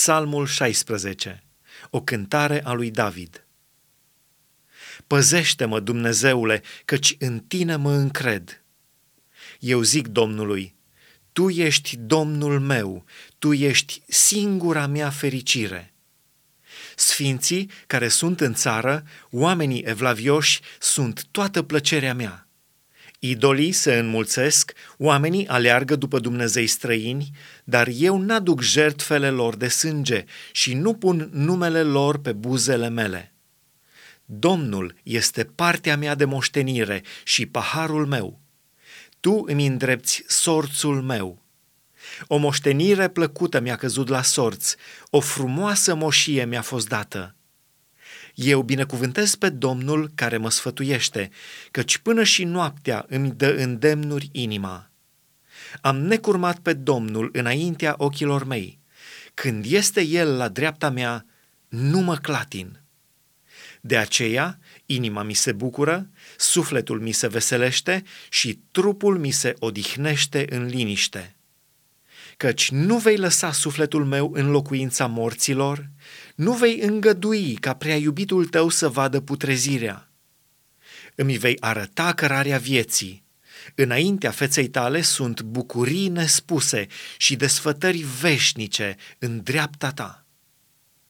Psalmul 16, o cântare a lui David. Păzește-mă, Dumnezeule, căci în tine mă încred. Eu zic Domnului, Tu ești Domnul meu, Tu ești singura mea fericire. Sfinții care sunt în țară, oamenii evlavioși, sunt toată plăcerea mea. Idolii se înmulțesc, oamenii aleargă după Dumnezei străini, dar eu n-aduc jertfele lor de sânge și nu pun numele lor pe buzele mele. Domnul este partea mea de moștenire și paharul meu. Tu îmi îndrepți sorțul meu. O moștenire plăcută mi-a căzut la sorți, o frumoasă moșie mi-a fost dată. Eu binecuvântez pe Domnul care mă sfătuiește, căci până și noaptea îmi dă îndemnuri inima. Am necurmat pe Domnul înaintea ochilor mei. Când este El la dreapta mea, nu mă clatin. De aceea, inima mi se bucură, sufletul mi se veselește și trupul mi se odihnește în liniște căci nu vei lăsa sufletul meu în locuința morților, nu vei îngădui ca prea iubitul tău să vadă putrezirea. Îmi vei arăta cărarea vieții. Înaintea feței tale sunt bucurii nespuse și desfătări veșnice în dreapta ta.